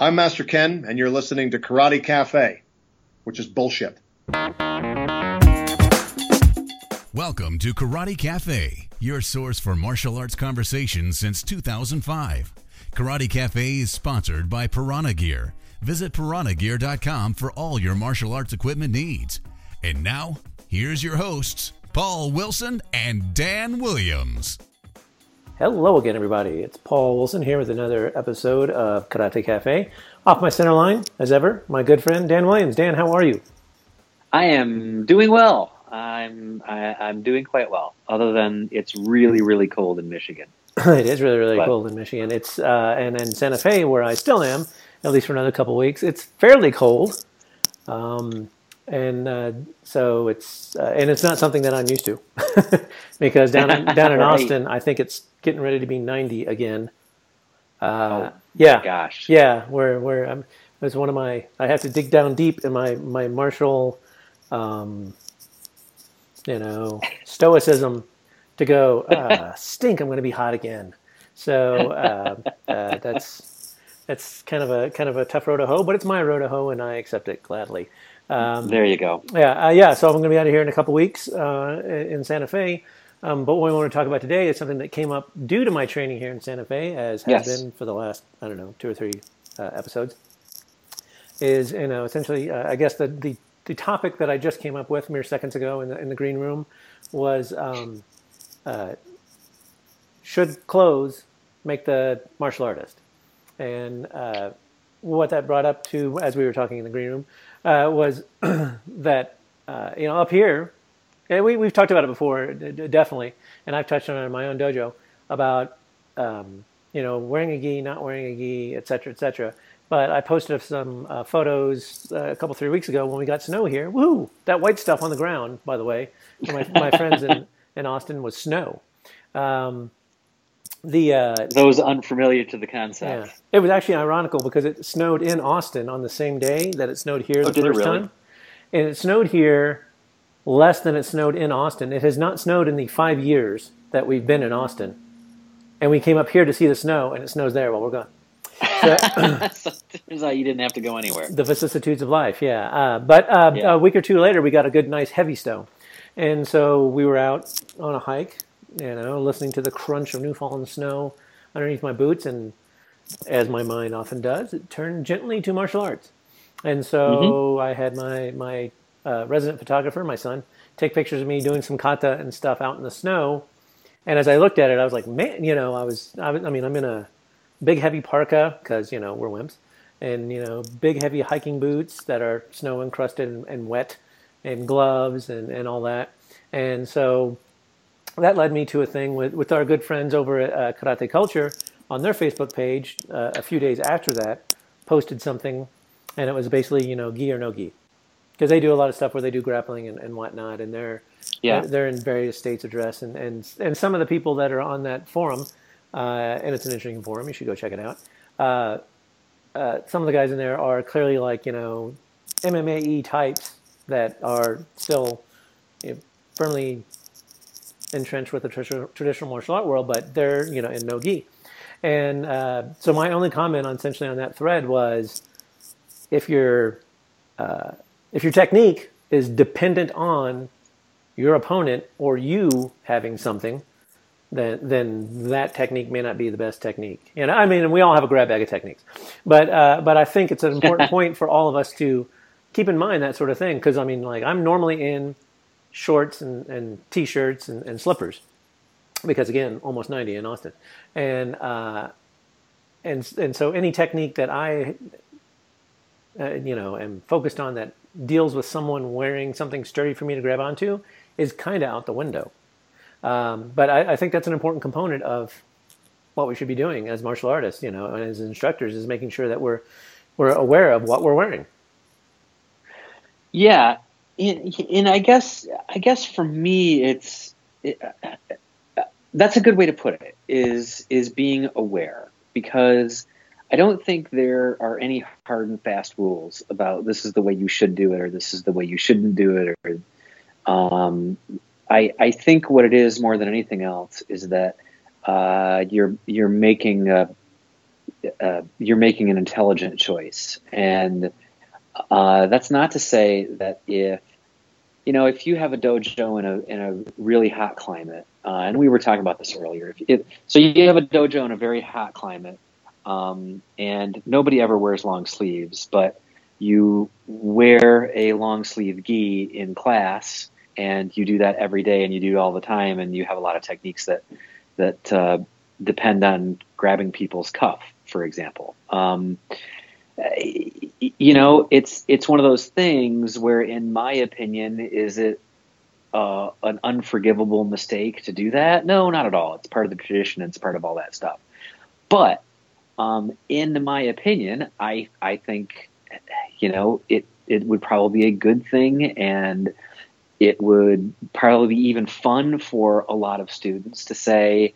I'm Master Ken, and you're listening to Karate Cafe, which is bullshit. Welcome to Karate Cafe, your source for martial arts conversations since 2005. Karate Cafe is sponsored by Piranha Gear. Visit piranhagear.com for all your martial arts equipment needs. And now, here's your hosts, Paul Wilson and Dan Williams. Hello again, everybody. It's Paul Wilson here with another episode of Karate Cafe. Off my center line, as ever, my good friend Dan Williams. Dan, how are you? I am doing well. I'm I, am i am doing quite well. Other than it's really really cold in Michigan. it is really really but, cold in Michigan. It's uh, and in Santa Fe, where I still am, at least for another couple weeks, it's fairly cold. Um, and uh, so it's uh, and it's not something that I'm used to because down in, down in right. Austin, I think it's getting ready to be 90 again. Uh, oh, yeah, gosh, yeah. Where where I'm, it's one of my I have to dig down deep in my my martial, um, you know, stoicism to go uh, stink. I'm going to be hot again. So uh, uh, that's that's kind of a kind of a tough road to hoe, but it's my road to hoe, and I accept it gladly. Um, there you go. Yeah, uh, yeah. So I'm going to be out of here in a couple weeks uh, in Santa Fe. Um, but what we want to talk about today is something that came up due to my training here in Santa Fe, as has yes. been for the last I don't know two or three uh, episodes. Is you know essentially uh, I guess the, the the topic that I just came up with mere seconds ago in the in the green room was um, uh, should clothes make the martial artist, and uh, what that brought up to as we were talking in the green room uh, was that uh, you know up here, and we we've talked about it before, definitely, and I've touched on it in my own dojo about um, you know wearing a gi, not wearing a gi, et cetera, et cetera. But I posted some uh, photos uh, a couple three weeks ago when we got snow here. Woo! That white stuff on the ground, by the way, for my, my friends in, in Austin was snow. Um, the uh, those unfamiliar to the concept. Yeah. It was actually ironical because it snowed in Austin on the same day that it snowed here oh, the first really? time, and it snowed here less than it snowed in Austin. It has not snowed in the five years that we've been in Austin, and we came up here to see the snow, and it snows there while we're gone. So, so turns out you didn't have to go anywhere. The vicissitudes of life, yeah. Uh, but uh, yeah. a week or two later, we got a good, nice, heavy snow, and so we were out on a hike you know, listening to the crunch of new fallen snow underneath my boots, and as my mind often does, it turned gently to martial arts. And so mm-hmm. I had my my uh, resident photographer, my son, take pictures of me doing some kata and stuff out in the snow. And as I looked at it, I was like, man, you know, I was, I, was, I mean, I'm in a big heavy parka because you know we're wimps, and you know, big heavy hiking boots that are snow encrusted and, and wet, and gloves and and all that. And so that led me to a thing with, with our good friends over at uh, Karate Culture on their Facebook page. Uh, a few days after that, posted something, and it was basically you know gi or no gi, because they do a lot of stuff where they do grappling and, and whatnot, and they're yeah they're, they're in various states of dress, and, and and some of the people that are on that forum, uh, and it's an interesting forum. You should go check it out. Uh, uh, some of the guys in there are clearly like you know MMAE types that are still you know, firmly entrenched with the traditional martial art world, but they're you know in no gi. And uh, so my only comment on essentially on that thread was, if your uh, if your technique is dependent on your opponent or you having something, then then that technique may not be the best technique. And I mean, we all have a grab bag of techniques, but uh, but I think it's an important point for all of us to keep in mind that sort of thing because I mean, like I'm normally in shorts and, and t-shirts and, and slippers because again, almost 90 in Austin. And, uh, and, and so any technique that I, uh, you know, am focused on that deals with someone wearing something sturdy for me to grab onto is kind of out the window. Um, but I, I, think that's an important component of what we should be doing as martial artists, you know, and as instructors is making sure that we're, we're aware of what we're wearing. Yeah, and, I guess I guess for me it's it, that's a good way to put it is is being aware because I don't think there are any hard and fast rules about this is the way you should do it or this is the way you shouldn't do it or um, I I think what it is more than anything else is that uh, you're you're making a uh, you're making an intelligent choice, and uh, that's not to say that if you know if you have a dojo in a in a really hot climate, uh, and we were talking about this earlier. If, if, so you have a dojo in a very hot climate, um, and nobody ever wears long sleeves, but you wear a long sleeve gi in class, and you do that every day, and you do it all the time, and you have a lot of techniques that that uh, depend on grabbing people's cuff, for example. Um, you know, it's it's one of those things where, in my opinion, is it uh, an unforgivable mistake to do that? No, not at all. It's part of the tradition. It's part of all that stuff. But um, in my opinion, I I think you know it it would probably be a good thing and it would probably be even fun for a lot of students to say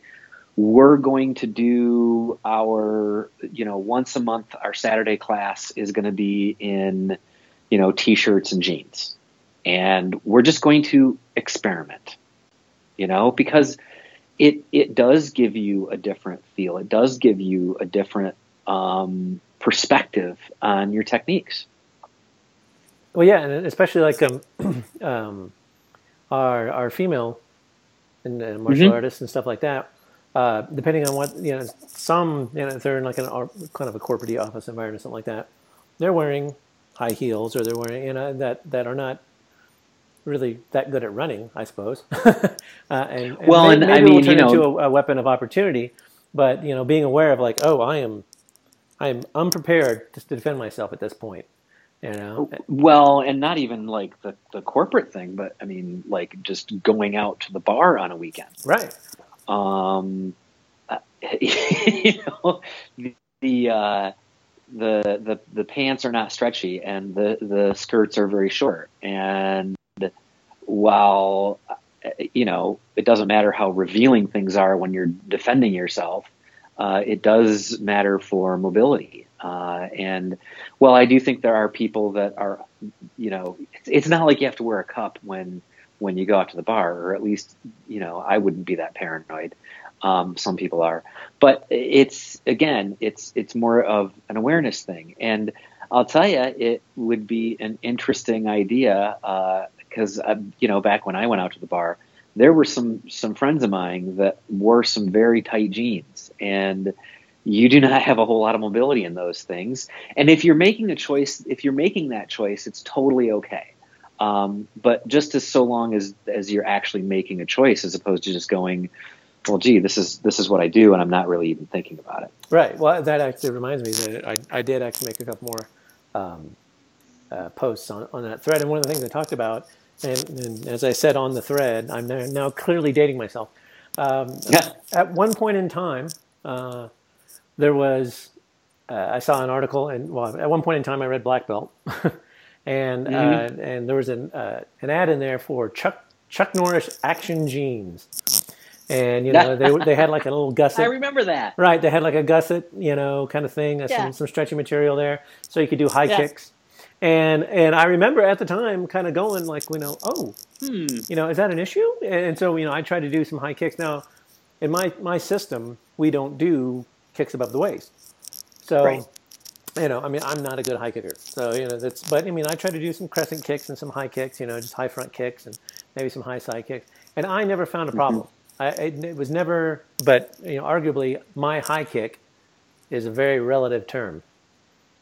we're going to do our you know once a month our saturday class is going to be in you know t-shirts and jeans. And we're just going to experiment you know because it it does give you a different feel. It does give you a different um, perspective on your techniques. Well yeah and especially like um, um our our female and, and martial mm-hmm. artists and stuff like that uh, depending on what you know, some you know, if they're in like an kind of a corporate office environment, or something like that, they're wearing high heels or they're wearing you know that that are not really that good at running, I suppose. uh, and, and, well, maybe, and maybe I mean, we'll turn you know, into a, a, weapon of opportunity. But you know, being aware of like, oh, I am, I am unprepared to defend myself at this point. You know. Well, and not even like the the corporate thing, but I mean, like just going out to the bar on a weekend. Right. Um, you know, the uh, the the the pants are not stretchy and the the skirts are very short. And while you know it doesn't matter how revealing things are when you're defending yourself, uh, it does matter for mobility. Uh, and well, I do think there are people that are, you know, it's, it's not like you have to wear a cup when when you go out to the bar, or at least, you know, I wouldn't be that paranoid. Um, some people are, but it's again, it's it's more of an awareness thing. And I'll tell you, it would be an interesting idea because uh, uh, you know, back when I went out to the bar, there were some some friends of mine that wore some very tight jeans, and you do not have a whole lot of mobility in those things. And if you're making a choice, if you're making that choice, it's totally okay. Um, but just as so long as as you're actually making a choice, as opposed to just going, well, gee, this is this is what I do, and I'm not really even thinking about it. Right. Well, that actually reminds me that I, I did actually make a couple more um, uh, posts on, on that thread, and one of the things I talked about, and, and as I said on the thread, I'm now, now clearly dating myself. Um, yeah. At one point in time, uh, there was uh, I saw an article, and well, at one point in time, I read Black Belt. and mm-hmm. uh, and there was an uh, an ad in there for Chuck Chuck Norris action jeans. And you know they they had like a little gusset. I remember that. Right, they had like a gusset, you know, kind of thing, uh, yeah. some some stretchy material there, so you could do high yes. kicks. And and I remember at the time kind of going like, you know, oh, hmm. you know, is that an issue? And so you know, I tried to do some high kicks. Now, in my my system, we don't do kicks above the waist. So right you know, I mean, I'm not a good high kicker, so you know that's. But I mean, I try to do some crescent kicks and some high kicks, you know, just high front kicks and maybe some high side kicks, and I never found a problem. Mm-hmm. I, it, it, was never, but you know, arguably, my high kick is a very relative term.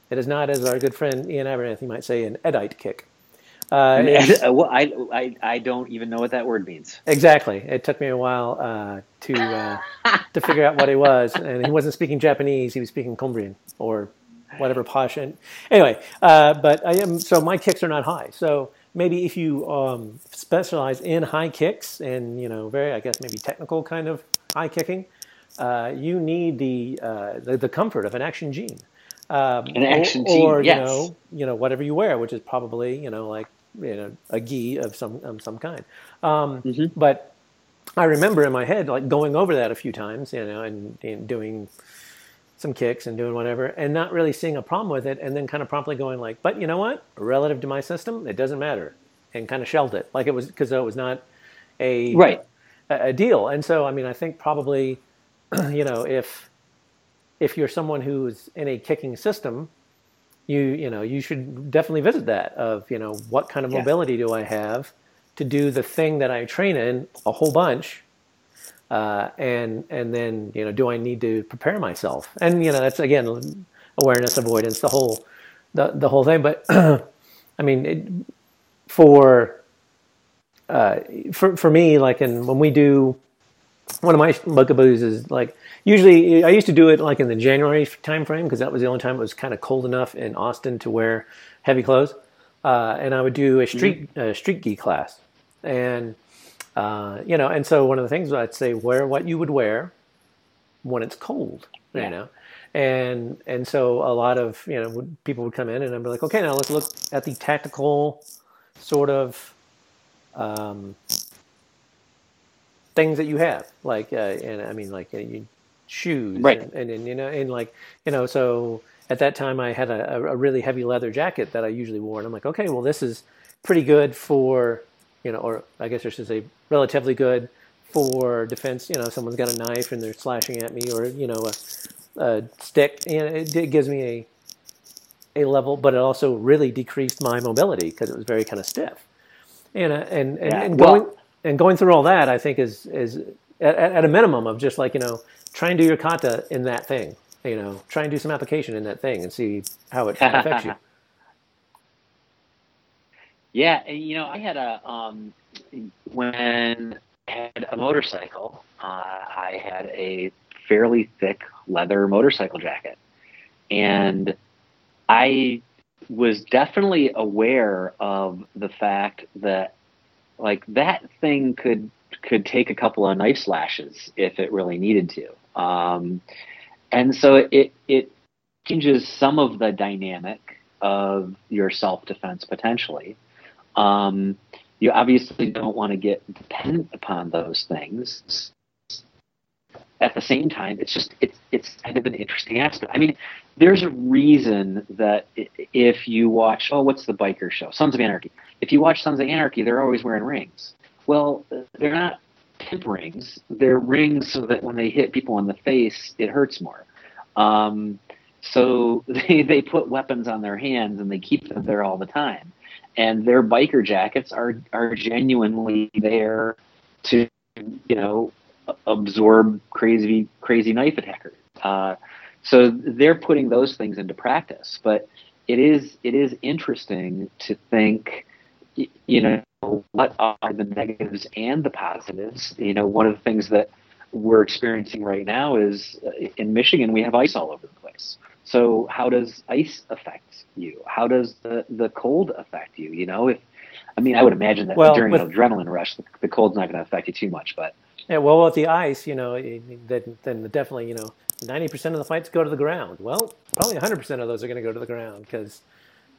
It is not, as our good friend Iain Abernethy might say, an edite kick. Uh, well, I, I, I don't even know what that word means. Exactly. It took me a while uh, to uh, to figure out what it was, and he wasn't speaking Japanese; he was speaking Cumbrian or whatever posh. And anyway, uh, but I am so my kicks are not high. So maybe if you um, specialize in high kicks and you know very I guess maybe technical kind of high kicking, uh, you need the, uh, the, the comfort of an action jean. Um, an action jean, or, yes. you know, you know whatever you wear, which is probably you know like you know a gi of some of some kind. Um, mm-hmm. But I remember in my head like going over that a few times, you know, and, and doing some kicks and doing whatever and not really seeing a problem with it and then kind of promptly going like but you know what? Relative to my system it doesn't matter and kind of shelved it. Like it was because it was not a right. a, a, deal. And so i mean i think probably you know if if you're someone who's in a kicking system, you you know you should definitely visit that of you know what kind of Yeah. mobility do I have to do the thing that I train in a whole bunch, uh, and and then you know do I need to prepare myself? And you know that's again awareness, avoidance, the whole the the whole thing. But I mean, it, for uh, for for me, like, and when we do, one of my bugaboos is like usually I used to do it like in the January time frame because that was the only time it was kind of cold enough in Austin to wear heavy clothes, uh, and I would do a street uh, street gi class, and uh, you know, and so one of the things I'd say wear what you would wear when it's cold, you know. And and so a lot of you know people would come in and I'd be like, okay, now let's look at the tactical sort of um, things that you have, like, uh, and I mean, like uh, you, shoes, Right. And, and, and you know, and like, you know, so at that time I had a- a really heavy leather jacket that I usually wore, and I'm like, okay, well, this is pretty good for, you know, or I guess I should say, relatively good for defense. You know, someone's got a knife and they're slashing at me, or you know, a, a stick. You know, it, it gives me a a level, but it also really decreased my mobility because it was very kind of stiff. And uh, and and, Yeah, and well- going and going through all that, I think is is at, at a minimum of just like you know try and do your kata in that thing. You know, try and do some application in that thing and see how it affects you. Yeah, and you know, I had a um, when I had a motorcycle, uh, I had a fairly thick leather motorcycle jacket, and I was definitely aware of the fact that like that thing could could take a couple of knife slashes if it really needed to. Um, and so it it changes some of the dynamic of your self defense potentially. Um, you obviously don't want to get dependent upon those things. At the same time, it's just it's it's kind of an interesting aspect. I mean, there's a reason that if you watch oh, what's the biker show, Sons of Anarchy? If you watch Sons of Anarchy, they're always wearing rings. Well, they're not pimp rings. They're rings so that when they hit people in the face, it hurts more. Um, so they, they put weapons on their hands and they keep them there all the time. And their biker jackets are are genuinely there to you know absorb crazy crazy knife attackers. Uh, so they're putting those things into practice. But it is it is interesting to think, you know, what are the negatives and the positives. You know, one of the things that we're experiencing right now is uh, in Michigan we have ice all over the place. So how does ice affect you? How does the the cold affect you? You know, if I mean, I would imagine that Well, during with- an adrenaline rush, the, the cold's not going to affect you too much. But Yeah, well, with the ice, you know, then then definitely, you know, ninety percent of the fights go to the ground. Well, probably hundred percent of those are going to go to the ground because,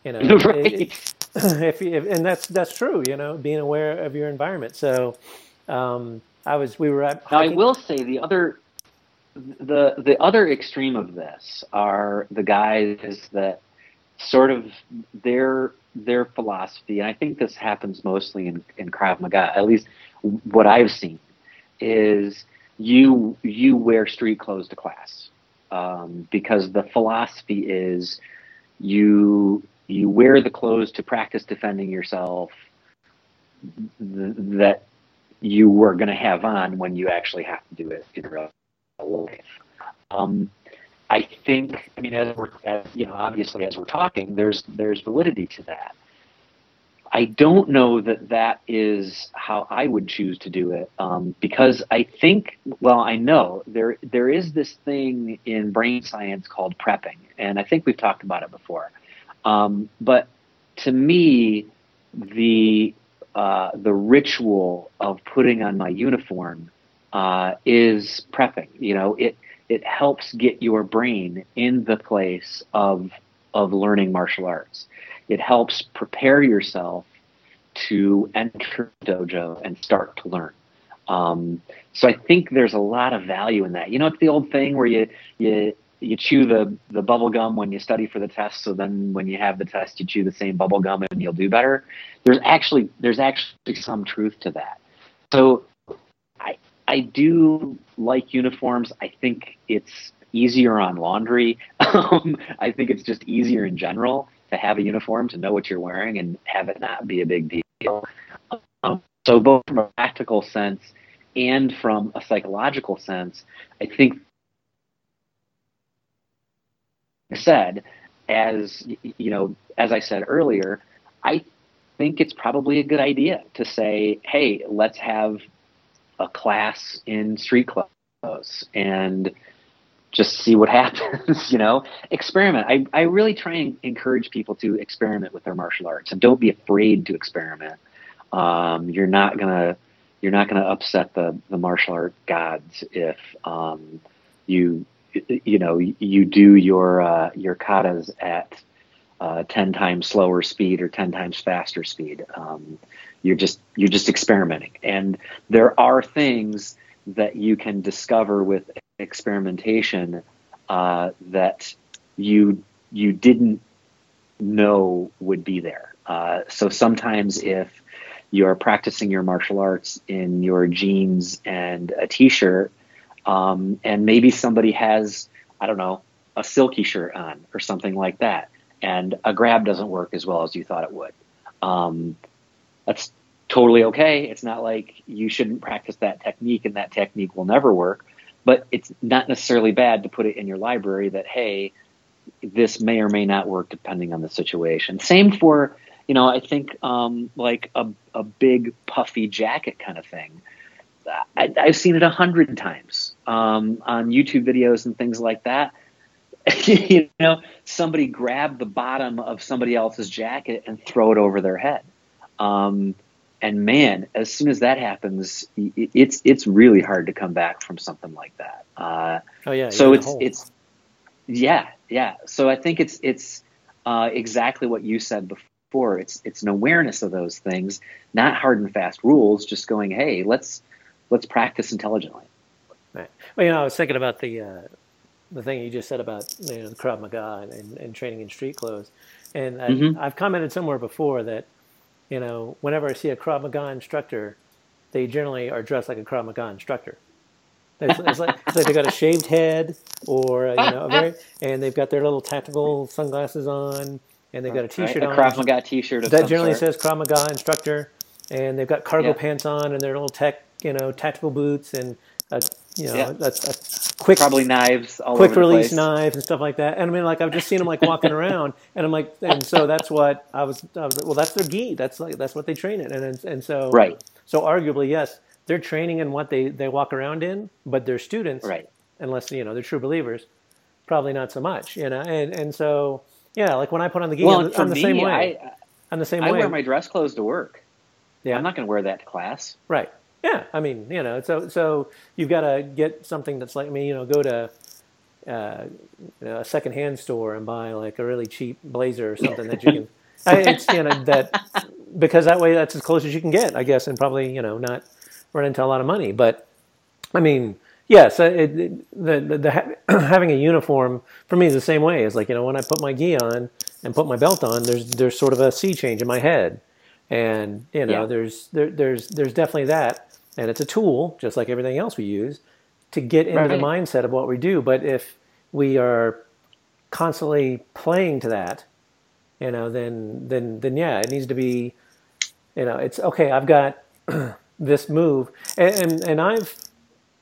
you know, right. it- if, if and that's that's true. You know, being aware of your environment. So, um, I was we were at. Now, I will say the other, the the other extreme of this are the guys that sort of their their philosophy, and I think this happens mostly in in Krav Maga. At least what I've seen is you you wear street clothes to class um, because the philosophy is you you wear the clothes to practice defending yourself th- that you were going to have on when you actually have to do it in real life. Um, I think, I mean, as we're, as, you know, obviously as we're talking, there's there's validity to that. I don't know that that is how I would choose to do it um, because I think, well, I know there there is this thing in brain science called prepping, and I think we've talked about it before. Um, but to me, the uh, the ritual of putting on my uniform uh, is prepping. You know, it it helps get your brain in the place of of learning martial arts. It helps prepare yourself to enter dojo and start to learn. Um, so I think there's a lot of value in that. You know, it's the old thing where you you you chew the the bubble gum when you study for the test, so then when you have the test, you chew the same bubble gum and you'll do better. There's actually there's actually some truth to that. So I do like uniforms. I think it's easier on laundry. Um, I think it's just easier in general to have a uniform, to know what you're wearing, and have it not be a big deal. Um, so, both from a practical sense and from a psychological sense, I think said, as you know, as I said earlier, I think it's probably a good idea to say, hey, let's have a class in street clothes and just see what happens, you know, experiment. I, I really try and encourage people to experiment with their martial arts and don't be afraid to experiment. Um, you're not gonna, you're not gonna upset the, the martial art gods if, um, you, you know, you do your, uh, your katas at, uh, 10 times slower speed or 10 times faster speed. Um, you're just, you're just experimenting. And there are things that you can discover with experimentation uh, that you you didn't know would be there. Uh, so sometimes if you're practicing your martial arts in your jeans and a t-shirt, um, and maybe somebody has I don't know a silky shirt on or something like that, and a grab doesn't work as well as you thought it would. Um, that's totally okay. It's not like you shouldn't practice that technique and that technique will never work, but it's not necessarily bad to put it in your library that, hey, this may or may not work depending on the situation. Same for, you know, I think um, like a, a big puffy jacket kind of thing. I, have seen it a hundred times um, on YouTube videos and things like that. you know, somebody grab the bottom of somebody else's jacket and throw it over their head. Um, and man, as soon as that happens, it's it's really hard to come back from something like that. Uh, oh yeah. So it's it's yeah yeah. So I think it's it's uh, exactly what you said before. It's it's an awareness of those things, not hard and fast rules. Just going, hey, let's let's practice intelligently. Right. Well, you know, I was thinking about the uh, the thing you just said about you know, the Krav Maga and, and training in street clothes, and I, mm-hmm. I've commented somewhere before that you know, whenever I see a Krav Maga instructor, they generally are dressed like a Krav Maga instructor. It's, it's, like, it's like they got a shaved head, or uh, you know, very, and they've got their little tactical sunglasses on, and they've got a T-shirt right, a on. Krav Maga T-shirt that generally sort. says Krav Maga instructor, and they've got cargo yeah. pants on, and their little tech, you know, tactical boots, and a, you know, yeah. that's, a, quick probably knives, all quick release knives and stuff like that. And I mean, like I've just seen them like walking around, and I'm like, and so that's what I was. I was well, that's their gi. That's like that's what they train in, and and so right. So arguably, yes, they're training in what they they walk around in, but their students, right? Unless you know they're true believers, probably not so much, you know. And and so yeah, like when I put on the gi, well, I'm, I'm the me, same way. I, I'm the same I way. wear my dress clothes to work. Yeah, I'm not going to wear that to class. Right. Yeah, I mean, you know, so so you've got to get something that's like, I mean, you know, go to uh, you know, a secondhand store and buy like a really cheap blazer or something that you can. I, it's you know that because that way that's as close as you can get, I guess, and probably you know not run into a lot of money. But I mean, yes, it, it, the, the, the having a uniform for me is the same way. It's like you know when I put my gi on and put my belt on, there's there's sort of a sea change in my head, and you know yeah. there's there, there's there's definitely that and it's a tool, just like everything else we use, to get into right. the mindset of what we do. But if we are constantly playing to that, you know, then then then yeah, it needs to be, you know, it's okay. I've got this move, and, and and I've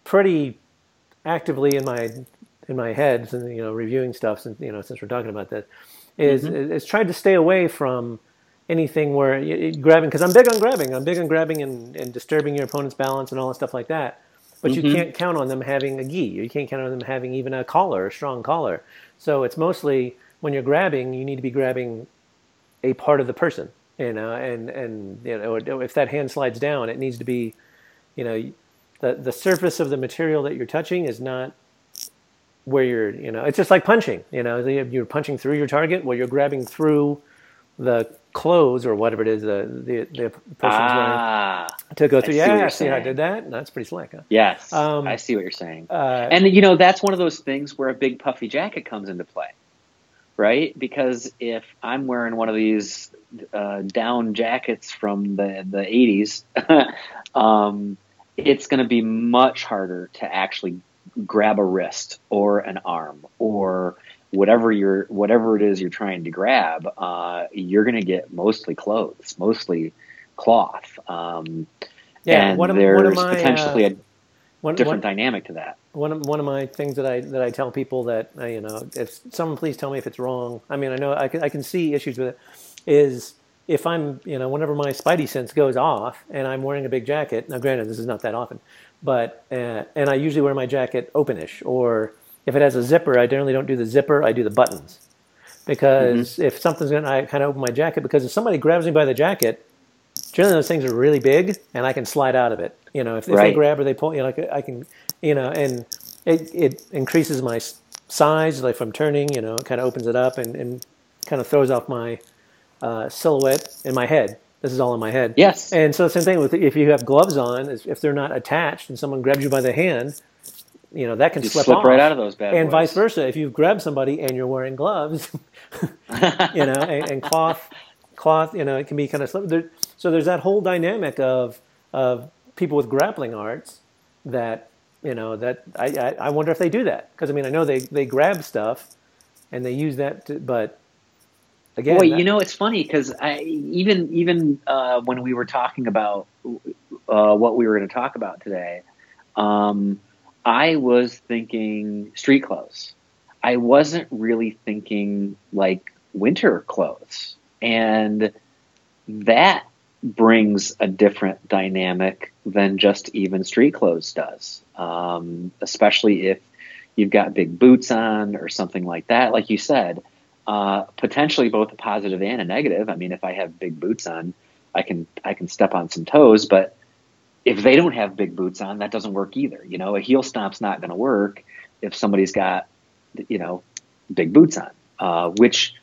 pretty actively in my in my head, and you know, reviewing stuff, since you know, since we're talking about this, is mm-hmm. is trying to stay away from anything where you, grabbing because I'm big on grabbing. I'm big on grabbing and, and disturbing your opponent's balance and all that stuff like that. But mm-hmm. you can't count on them having a gi. You can't count on them having even a collar, a strong collar. So it's mostly when you're grabbing, you need to be grabbing a part of the person, you know. And and you know if that hand slides down, it needs to be, you know, the the surface of the material that you're touching is not where you're. You know, it's just like punching. You know, you're punching through your target. Well, you're grabbing through the clothes or whatever it is the the, the person's ah, wearing to go through. Yeah, see how I did that? That's pretty slick. Huh? Yes, um, I see what you're saying. Uh, and you know that's one of those things where a big puffy jacket comes into play, right? Because if I'm wearing one of these uh, down jackets from the the 80s, um, it's going to be much harder to actually grab a wrist or an arm or whatever you're whatever it is you're trying to grab, uh, you're going to get mostly clothes, mostly cloth. Um, yeah, and one of, there's one of my, potentially uh, a one, different one, dynamic to that. One of, one of my things that I that I tell people that uh, you know, if someone please tell me if it's wrong. I mean, I know I can, I can see issues with it. Is if I'm you know whenever my spidey sense goes off and I'm wearing a big jacket. Now, granted, this is not that often, but uh, and I usually wear my jacket openish or if it has a zipper, I generally don't do the zipper. I do the buttons because mm-hmm. if something's going, to I kind of open my jacket because if somebody grabs me by the jacket, generally those things are really big and I can slide out of it. You know, if, if right. they grab or they pull, you know, I can, you know, and it, it increases my size. Like if I'm turning, you know, it kind of opens it up and, and kind of throws off my uh, silhouette in my head. This is all in my head. Yes. And so the same thing with if you have gloves on, if they're not attached and someone grabs you by the hand, you know that can you slip, slip right out of those bad and boys. vice versa. If you grab somebody and you're wearing gloves, you know, and, and, cloth, cloth, you know, it can be kind of slip. There, so there's that whole dynamic of of people with grappling arts that you know that I I, I wonder if they do that because I mean I know they they grab stuff and they use that, to, but again, well, that, you know, it's funny because I even even uh, when we were talking about uh, what we were going to talk about today. Um, I was thinking street clothes. I wasn't really thinking like winter clothes. And that brings a different dynamic than just even street clothes does, um, especially if you've got big boots on or something like that. Like you said, uh, potentially both a positive and a negative. I mean, if I have big boots on, I can I can step on some toes, but if they don't have big boots on, that doesn't work either. You know, a heel stomp's not going to work if somebody's got, you know, big boots on, uh, which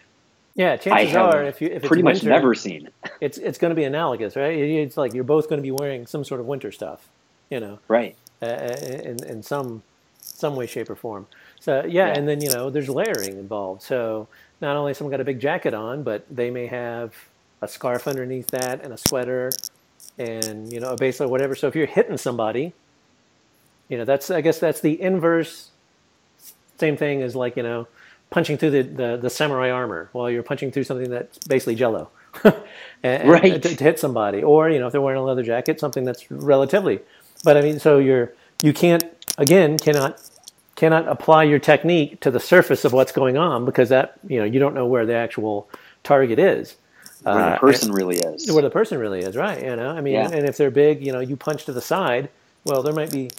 yeah, chances are if you if pretty much winter, never seen, it's it's going to be analogous, right? It's like you're both going to be wearing some sort of winter stuff, you know, right? Uh, in in some some way, shape, or form. So yeah, yeah, and then you know there's layering involved. So not only someone got a big jacket on, but they may have a scarf underneath that and a sweater and you know a base or whatever. So if you're hitting somebody, you know that's I guess that's the inverse. Same thing as like you know punching through the, the, the samurai armor while you're punching through something that's basically jello. and, right. And to, to, hit somebody, or you know if they're wearing a leather jacket, something that's relatively. But I mean, so you're you can't again cannot cannot apply your technique to the surface of what's going on because that you know you don't know where the actual target is where the uh, person really is. Where the person really is, right? You know, I mean, yeah. and if they're big, you know, you punch to the side. Well, there might be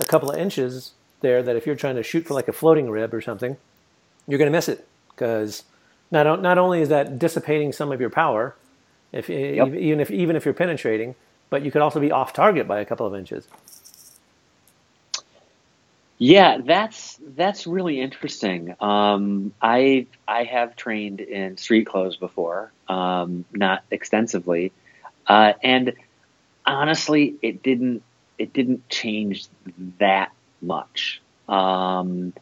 a couple of inches there that if you're trying to shoot for like a floating rib or something, you're going to miss it because not not only is that dissipating some of your power, if yep. even if even if you're penetrating, but you could also be off target by a couple of inches. Yeah, that's that's really interesting. Um, I I have trained in street clothes before, um, not extensively, uh, and honestly, it didn't it didn't change that much. Um,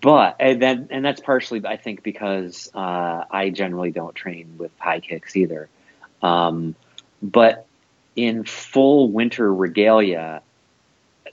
but and then and that's partially I think because uh, I generally don't train with high kicks either. Um, but in full winter regalia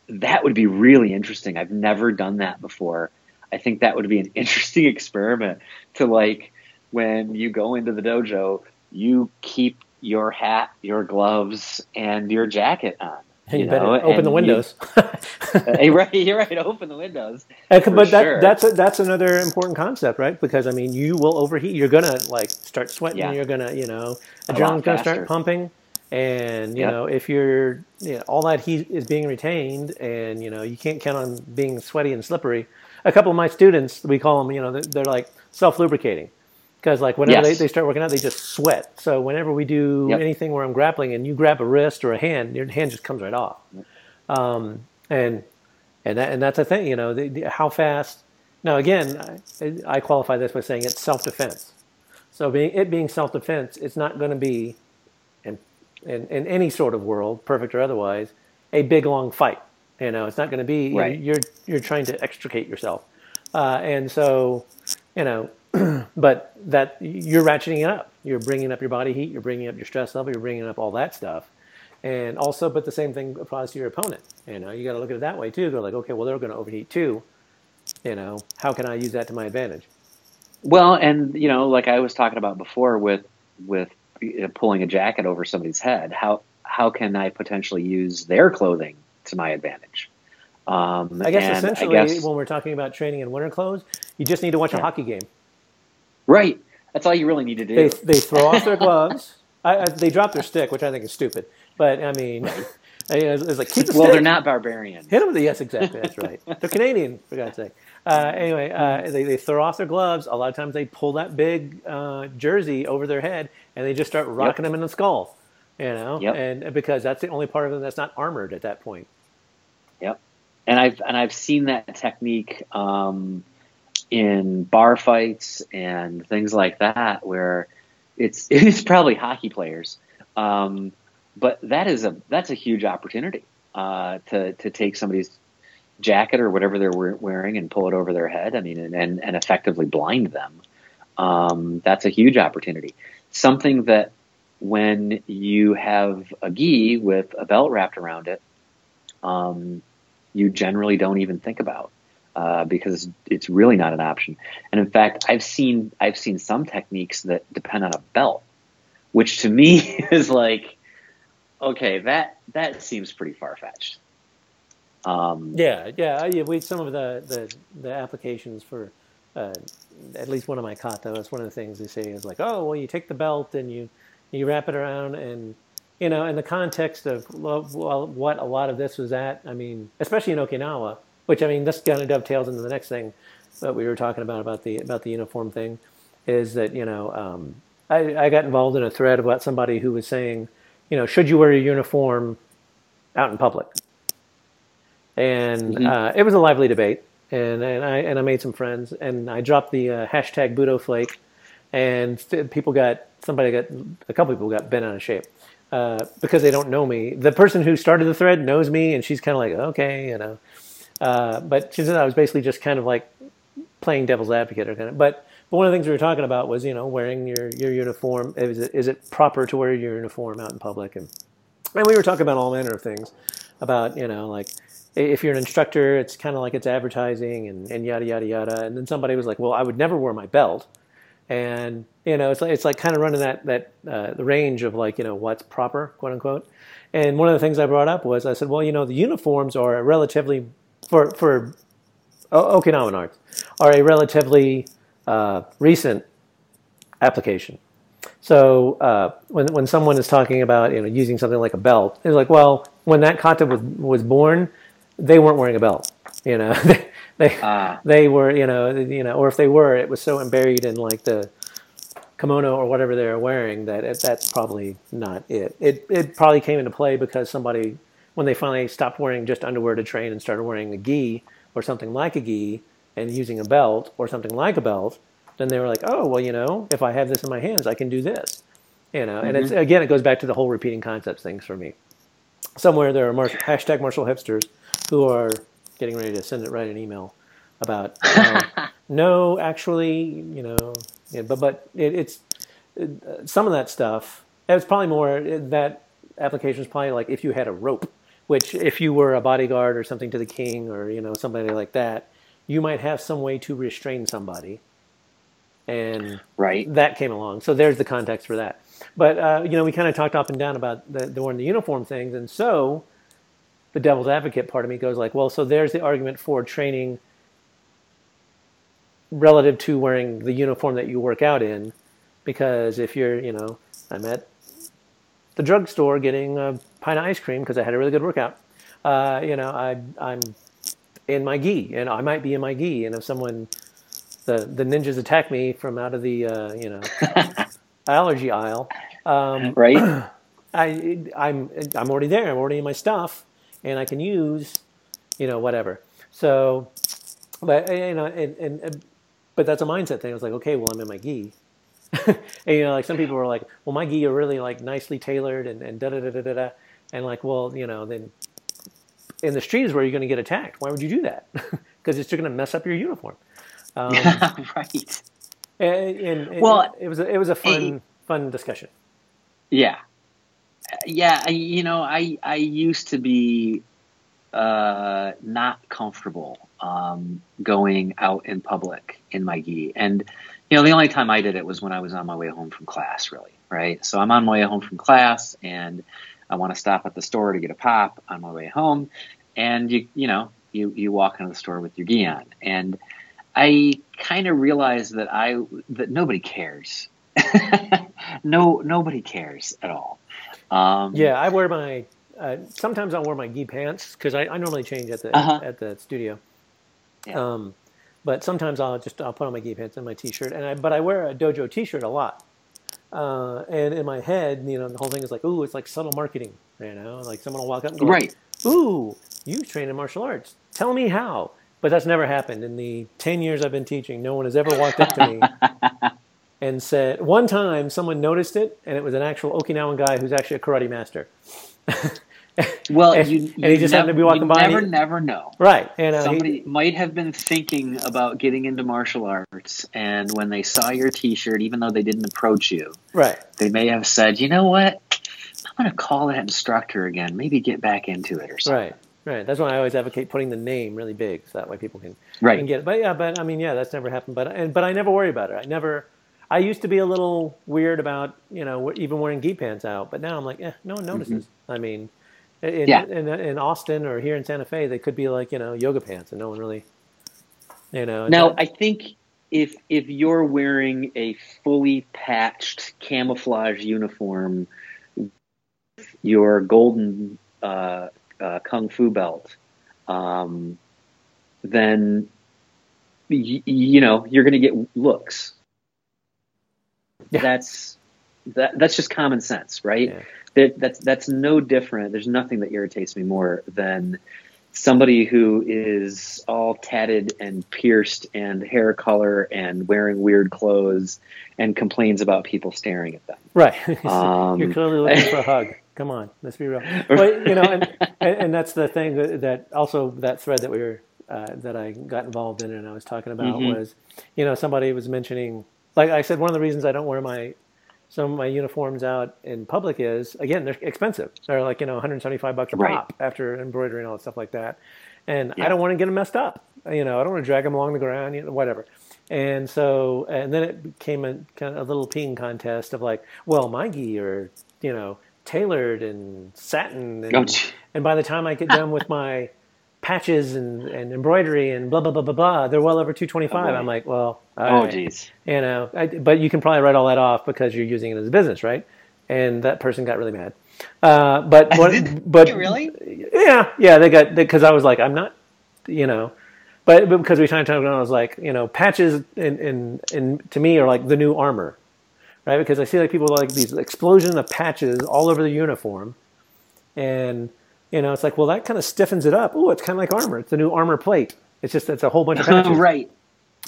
that would be really interesting. I've never done that before. I think that would be an interesting experiment to like when you go into the dojo, you keep your hat, your gloves, and your jacket on. You, you better open the windows. You, right, you're right. Open the windows. And, but that, sure. that's a, that's another important concept, right? Because I mean, you will overheat. You're gonna like start sweating. Yeah. You're gonna, you know, adrenaline's gonna start pumping and you yep. know if you're you know, all that heat is being retained and you know you can't count on being sweaty and slippery a couple of my students we call them you know they're, they're like self lubricating because like whenever yes. they, they start working out they just sweat so whenever we do yep. anything where i'm grappling and you grab a wrist or a hand your hand just comes right off um, and and that, and that's the thing you know the, the, how fast now again I, I qualify this by saying it's self-defense so being it being self-defense it's not going to be in, in any sort of world, perfect or otherwise, a big long fight. You know, it's not going to be right. you're you're trying to extricate yourself, uh, and so you know, but that you're ratcheting it up. You're bringing up your body heat. You're bringing up your stress level. You're bringing up all that stuff, And also, but the same thing applies to your opponent. You know, you got to look at it that way too. They're like, okay, well, they're going to overheat too. You know, how can I use that to my advantage? Well, and you know, like I was talking about before with with pulling a jacket over somebody's head, how how can I potentially use their clothing to my advantage? Um, I guess essentially, I guess, when we're talking about training in winter clothes, you just need to watch yeah. a hockey game. Right. That's all you really need to do. They, they throw off their gloves. I, I, they drop their stick, which I think is stupid. But I mean, it's like keep the well, stick. they're not barbarian. Hit them with the yes, exactly. That's right. they're Canadian, for God's sake. Uh, anyway, uh, they, they throw off their gloves. A lot of times they pull that big uh, jersey over their head and they just start rocking yep. them in the skull. You know, yep. and because that's the only part of them that's not armored at that point. Yep and I've and I've seen that technique um, in bar fights and things like that, where it's it's probably hockey players, um, but that is a that's a huge opportunity uh, to to take somebody's jacket or whatever they're wearing and pull it over their head. I mean, and and, and effectively blind them. Um, that's a huge opportunity. Something that when you have a gi with a belt wrapped around it, um, you generally don't even think about uh, because it's really not an option. And in fact, I've seen I've seen some techniques that depend on a belt, which to me is like, okay, that that seems pretty far fetched. Um, yeah, yeah, yeah. We some of the the, the applications for uh, at least one of my katas. One of the things they say is like, oh, well, you take the belt and you you wrap it around and you know, in the context of well, what a lot of this was at, I mean, especially in Okinawa, which I mean, this kind of dovetails into the next thing that we were talking about about the about the uniform thing, is that you know, um, I, I got involved in a thread about somebody who was saying, you know, should you wear your uniform out in public? And mm-hmm. uh, it was a lively debate, and and I and I made some friends, and I dropped the uh, hashtag Budo Flake, and people got somebody got a couple people got bent out of shape uh, because they don't know me. The person who started the thread knows me, and she's kind of like, okay, you know. Uh, but she said I was basically just kind of like playing devil's advocate or kind of. But, but one of the things we were talking about was, you know, wearing your, your uniform. Is it, is it proper to wear your uniform out in public? And, and we were talking about all manner of things about, you know, like if you're an instructor, it's kind of like it's advertising and, and yada, yada, yada. And then somebody was like, well, I would never wear my belt and you know it's like it's like kind of running that that uh, range of like you know what's proper quote unquote and one of the things i brought up was i said well you know the uniforms are relatively for for okinawan arts are a relatively uh, recent application. So uh, when when someone is talking about you know using something like a belt it's like well when that kata was was born they weren't wearing a belt you know. They uh, they were you know you know or if they were it was so buried in like the kimono or whatever they were wearing that it, that's probably not it. It it probably came into play because somebody when they finally stopped wearing just underwear to train and started wearing a gi or something like a gi and using a belt or something like a belt, then they were like, oh well, you know, if I have this in my hands, I can do this. You know, mm-hmm. and it's mm-hmm. again, it goes back to the whole repeating concepts things for me. Somewhere there are martial, hashtag martial hipsters who are getting ready to send it right an email about uh, no, actually, you know, yeah, but but it, it's it, some of that stuff. It's probably more that application is probably like if you had a rope, which if you were a bodyguard or something to the king or you know somebody like that, you might have some way to restrain somebody, and right that came along. So there's the context for that. But uh, you know, we kind of talked up and down about the, the wearing the uniform things, and so the devil's advocate part of me goes like, well, so there's the argument for training relative to wearing the uniform that you work out in, because if you're, you know, I'm at the drugstore getting a pint of ice cream because I had a really good workout. Uh, you know, I, I'm in my gi, and I might be in my gi, and if someone, the the ninjas attack me from out of the, uh, you know, allergy aisle, um, right? I I'm I'm already there. I'm already in my stuff and I can use, you know, whatever. So, but you know, and, and but that's a mindset thing. I was like, okay, well, I'm in my gi. and you know, like some people were like, well, my gi are really like nicely tailored and, and da da da da da. And like, well, you know, then in the street is where you're going to get attacked. Why would you do that? Because it's just going to mess up your uniform. Um, right. And, and, and, well, it was a, it was a fun fun discussion. Yeah, yeah, I, you know, I I used to be uh, not comfortable um, going out in public in my gi, and you know, the only time I did it was when I was on my way home from class, really, right? So I'm on my way home from class, and I want to stop at the store to get a pop on my way home, and you you know, you you walk into the store with your gi on, and I kind of realized that I that nobody cares. no, nobody cares at all. Um, yeah, I wear my. Uh, sometimes I'll wear my gi pants because I, I, normally change at the uh-huh. at the studio. Yeah. Um, but sometimes I'll just I'll put on my gi pants and my t-shirt, and I but I wear a dojo t-shirt a lot. Uh, and in my head, you know, the whole thing is like, ooh, it's like subtle marketing, you know, like someone will walk up and go, right, ooh, you train in martial arts. Tell me how. But that's never happened in the ten years I've been teaching. No one has ever walked up to me and said one time someone noticed it and it was an actual Okinawan guy who's actually a karate master. well, and, you, you and he just nev- happened to be walking by. Never, he, never know. Right, and uh, somebody he, might have been thinking about getting into martial arts, and when they saw your T-shirt, even though they didn't approach you, right, they may have said, "You know what? I'm going to call that instructor again. Maybe get back into it or something." Right. Right. That's why I always advocate putting the name really big, so that way people can, right. can get it. But yeah, but I mean, yeah, that's never happened. But and but I never worry about it. I never I used to be a little weird about you know even wearing gi pants out, but now I'm like, eh, no one notices. Mm-hmm. I mean, in, yeah. in, in Austin or here in Santa Fe, they could be like you know yoga pants, and no one really, you know. Now I think if if you're wearing a fully patched camouflage uniform, your golden uh, uh, kung fu belt, um, then y- you know you're going to get looks yeah. that's that that's just common sense, right? Yeah. That, that's that's no different. There's nothing that irritates me more than somebody who is all tatted and pierced and hair color and wearing weird clothes and complains about people staring at them. Right. Um, You're clearly looking for a hug. Come on, let's be real. But you know, and, and that's the thing that, that also that thread that we were uh, that I got involved in and I was talking about mm-hmm. was, you know, somebody was mentioning like I said, one of the reasons I don't wear my some of my uniforms out in public is again they're expensive. They're like you know 175 bucks a right. pop after embroidery and all that stuff like that, and yeah. I don't want to get them messed up. You know, I don't want to drag them along the ground, you know, whatever. And so, and then it became a kind of a little peeing contest of like, well, my gi are you know tailored and satin, and, and by the time I get done with my patches and, and embroidery and blah blah blah blah blah. They're well over 225. I'm like, well, oh geez, you know, I, but you can probably write all that off because you're using it as a business, right? And that person got really mad. Uh, but what, Did, but really, yeah, yeah, they got because I was like, I'm not, you know. But, but because we to talk about, I was like, you know, patches in, in to me are like the new armor, right? Because I see like people like these explosion of patches all over the uniform, and you know, it's like, well, that kind of stiffens it up. Oh, it's kind of like armor. It's a new armor plate. It's just it's a whole bunch of patches. right.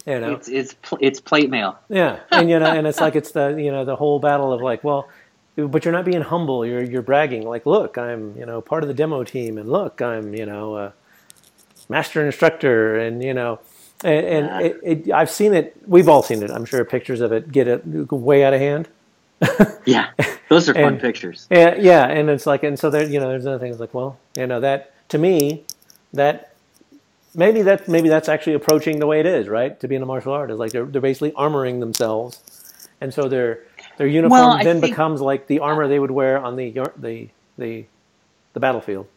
You know, it's it's it's plate mail. Yeah, and you know, and it's like it's the you know the whole battle of like, well, but you're not being humble. You're you're bragging. Like, look, I'm you know part of the demo team, and look, I'm you know a master instructor, and you know, and, and it, it, I've seen it. We've all seen it. I'm sure pictures of it get it way out of hand. yeah, those are fun and, pictures. Yeah, yeah, and it's like, and so there, you know, there's other things like, well, you know, that to me, that maybe that maybe that's actually approaching the way it is, right? To be in a martial art is like they're they're basically armoring themselves, and so their their uniform well, then think, becomes like the armor they would wear on the the the the battlefield.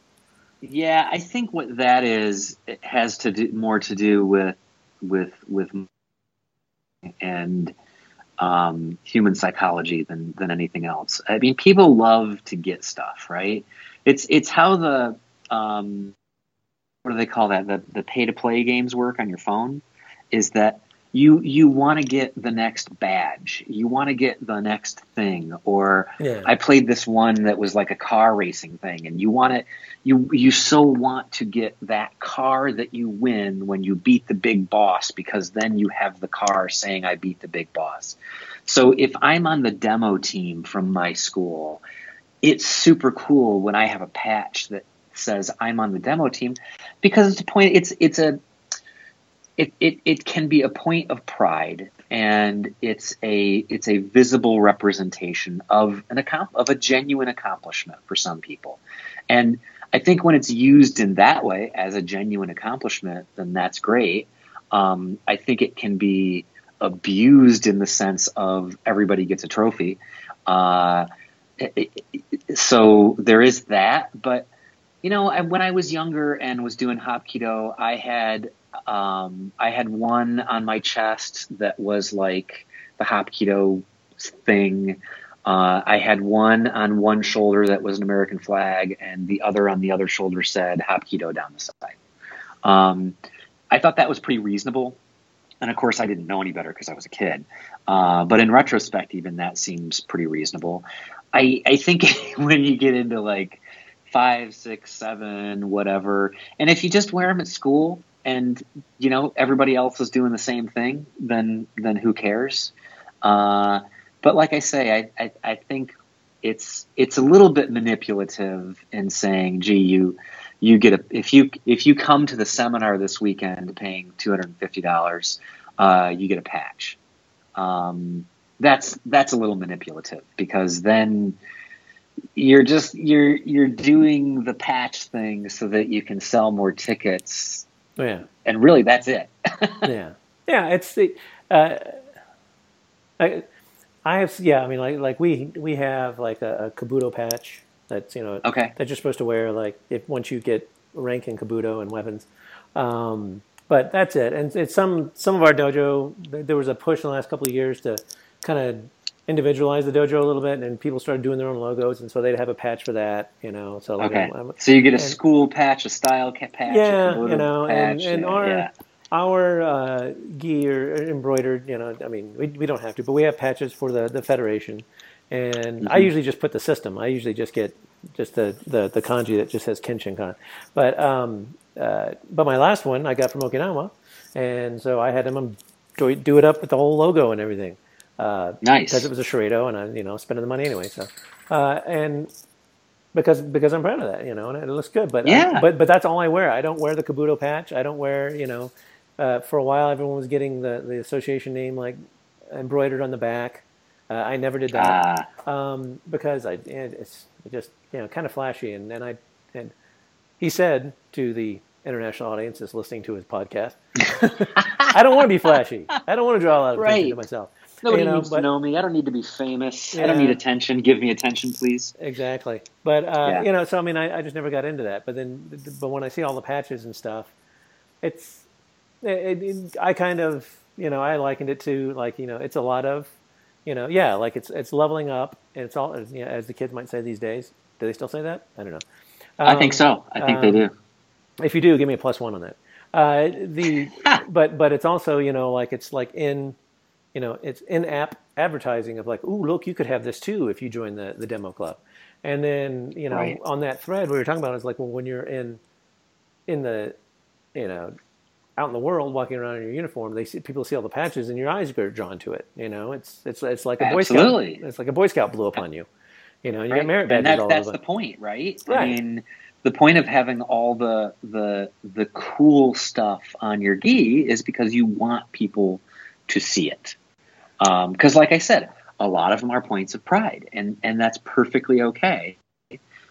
Yeah, I think what that is has to do more to do with with with and um, human psychology than than anything else. I mean, people love to get stuff, right? It's it's how the um, what do they call that? The the pay to play games work on your phone is that you you want to get the next badge. You want to get the next thing. Or yeah. i played this one that was like a car racing thing and you want to you you so want to get that car that you win when you beat the big boss because then you have the car saying i beat the big boss. So if i'm on the demo team from my school it's super cool when i have a patch that says i'm on the demo team because it's a point it's it's a it, it, it can be a point of pride and it's a it's a visible representation of an account of a genuine accomplishment for some people, and I think when it's used in that way as a genuine accomplishment, then that's great. Um, I think it can be abused in the sense of everybody gets a trophy. Uh, so there is that, but you know, when I was younger and was doing Hapkido, I had um, I had one on my chest that was like the Hapkido thing. Uh, I had one on one shoulder that was an American flag, and the other on the other shoulder said Hapkido down the side. Um, I thought that was pretty reasonable. And of course, I didn't know any better because I was a kid. Uh, but in retrospect, even that seems pretty reasonable. I, I think when you get into like five, six, seven, whatever, and if you just wear them at school and you know everybody else is doing the same thing, then then who cares? Uh, but like I say, I, I, I think it's it's a little bit manipulative in saying, "Gee, you you get a if you if you come to the seminar this weekend paying two hundred and fifty dollars, uh, you get a patch." Um, that's that's a little manipulative because then you're just you're you're doing the patch thing so that you can sell more tickets. Yeah, and really that's it. yeah, yeah. It's the. Uh, I, I have yeah. I mean, like like we we have like a, a kobudo patch that's you know okay that you're supposed to wear like if once you get rank in kobudo and weapons. Um, but that's it. And it's some some of our dojo. There was a push in the last couple of years to kind of individualize the dojo a little bit, and people started doing their own logos, and so they'd have a patch for that, you know. So like okay, I'm, I'm, so you get a and, school patch, a style patch, yeah, you know, patch, and, and our yeah. our uh, gi embroidered, you know. I mean, we we don't have to, but we have patches for the the federation, and mm-hmm. I usually just put the system. I usually just get just the the, the kanji that just says Kenshinkan, but um, uh, but my last one I got from Okinawa, and so I had them do it up with the whole logo and everything. Uh, nice. Because it was a Shureido, and I, you know, spending the money anyway. So, uh, and because because I'm proud of that, you know, and it looks good. But yeah. I, but but that's all I wear. I don't wear the kobudo patch. I don't wear, you know. Uh, for a while, everyone was getting the the association name like embroidered on the back. Uh, I never did that ah. um, because I it's just you know kind of flashy, and and I and he said to the international audiences listening to his podcast, I don't want to be flashy. I don't want to draw a lot of right. attention to myself. Nobody you know, needs but, to know me. I don't need to be famous. Yeah. I don't need attention. Give me attention, please. Exactly. But uh, yeah. you know, so I mean, I, I, just never got into that. But then, but when I see all the patches and stuff, it's it, it, I kind of you know I likened it to like you know it's a lot of you know yeah like it's it's leveling up and it's all you know, as the kids might say these days. Do they still say that? I don't know. Um, I think so. I think um, they do. If you do, give me a plus one on that. Uh, the but but it's also you know like it's like in you know, it's in-app advertising of like, "Ooh, look, you could have this too if you join the the demo club." And then, you know, right. on that thread we were talking about is like, well, when you're in in the, you know, out in the world walking around in your uniform, they see people see all the patches and your eyes are drawn to it. You know, it's it's it's like a Absolutely. boy scout. It's like a boy scout blew upon you. You know, you right. get merit badges. And all that's the point, right? right? I mean, the point of having all the the the cool stuff on your gi is because you want people to see it. Because, um, like I said, a lot of them are points of pride, and, and that's perfectly okay.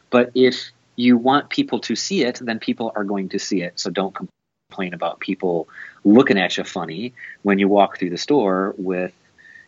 But if you want people to see it, then people are going to see it. So don't complain about people looking at you funny when you walk through the store with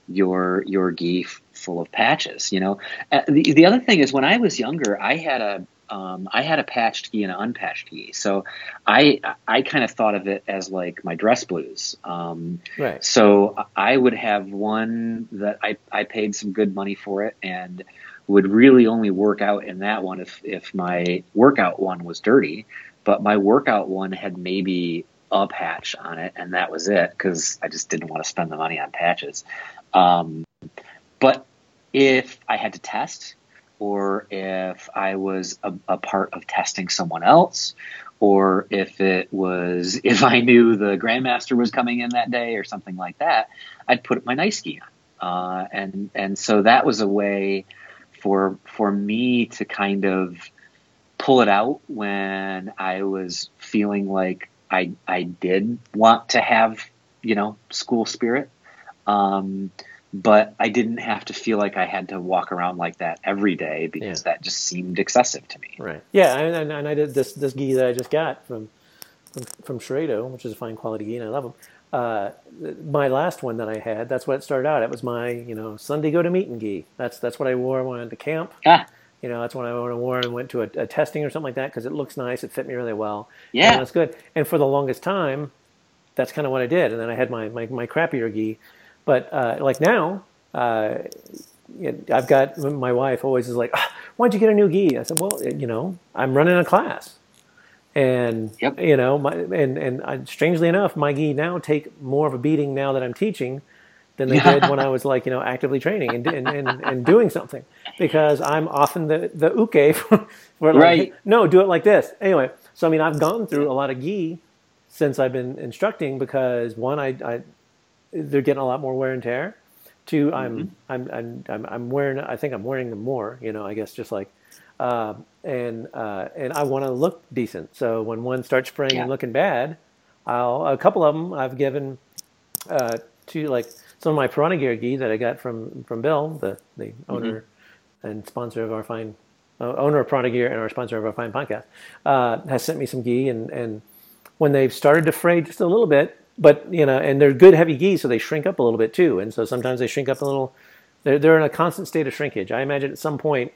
your your gi full of patches. You know, uh, the the other thing is when I was younger, I had a um, I had a patched gi and an unpatched gi. So I I kind of thought of it as like my dress blues. Um, right. So I would have one that I, I paid some good money for it and would really only work out in that one if, if my workout one was dirty. But my workout one had maybe a patch on it and that was it because I just didn't want to spend the money on patches. Um, but if I had to test, or if I was a, a, part of testing someone else, or if it was if I knew the grandmaster was coming in that day or something like that, I'd put my nice ski on, uh, and and so that was a way for for me to kind of pull it out when I was feeling like I I did want to have you know school spirit. Um, but I didn't have to feel like I had to walk around like that every day because yeah. that just seemed excessive to me. Right. Yeah, and, and I did this this gi that I just got from from, from Shureido, which is a fine quality gi, and I love them. Uh, my last one that I had, that's what it started out. It was my, you know, Sunday go to meeting gi. That's that's what I wore when I went to camp. Ah. You know, that's when I wore and went to a, a testing or something like that because it looks nice. It fit me really well. Yeah, that's good. And for the longest time, that's kind of what I did. And then I had my my, my crappier gi but uh, like now, uh, I've got my wife always is like, oh, "Why'd you get a new gi?" I said, "Well, you know, I'm running a class, and yep. you know, my, and and I, strangely enough, my gi now take more of a beating now that I'm teaching." Than they did when I was like, you know, actively training and, and, and, and doing something because I'm often the, the uke for, like, right. no, do it like this. Anyway, so I mean, I've gone through a lot of gi since I've been instructing because one, I, I they're getting a lot more wear and tear. 2 mm-hmm. I'm, I'm, I'm, I'm, I'm wearing, I think I'm wearing them more, you know, I guess just like, uh, and, uh, and I want to look decent. So when one starts spraying yeah. and looking bad, I'll, a couple of them I've given, uh, to like some of my Piranha Gear gi that I got from, from Bill, the, the mm-hmm. owner and sponsor of our fine, uh, owner of Piranha Gear and our sponsor of our fine podcast, uh, has sent me some gi and, and when they've started to fray just a little bit, but you know, and they're good heavy gis, so they shrink up a little bit too. And so sometimes they shrink up a little. They're they're in a constant state of shrinkage. I imagine at some point,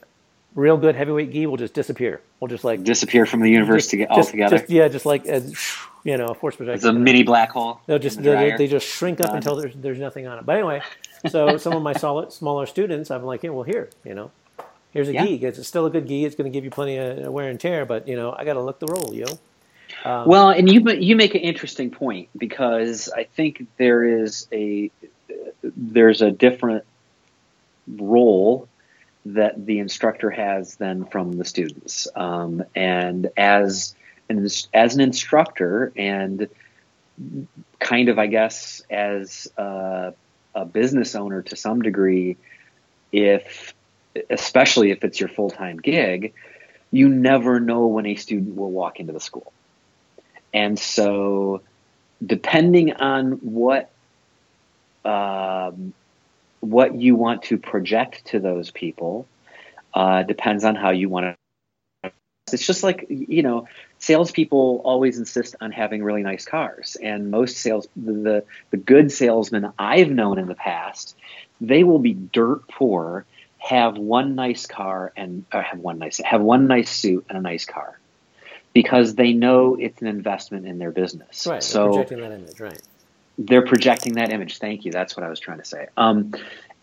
real good heavyweight gi will just disappear. Will just like disappear from the universe just, to get altogether. Just, yeah, just like as, you know, a force projection. It's a mini black hole. They'll just the they, they, just shrink up until there's there's nothing on it. But anyway, so some of my solid, smaller students, I'm like, yeah, well, here, you know, here's a yeah. gi. It's still a good gi. It's going to give you plenty of wear and tear, but you know, I got to look the roll, yo. Um, well, and you you make an interesting point because I think there is a there's a different role that the instructor has than from the students, um, and as an as an instructor and kind of I guess as a, a business owner to some degree, if especially if it's your full time gig, you never know when a student will walk into the school. And so, depending on what um, what you want to project to those people, uh, depends on how you want to. It's just like you know, salespeople always insist on having really nice cars, and most sales the the good salesmen I've known in the past, they will be dirt poor, have one nice car and have one nice have one nice suit and a nice car because they know it's an investment in their business. Right. So projecting that image, right? They're projecting that image. Thank you. That's what I was trying to say. Um,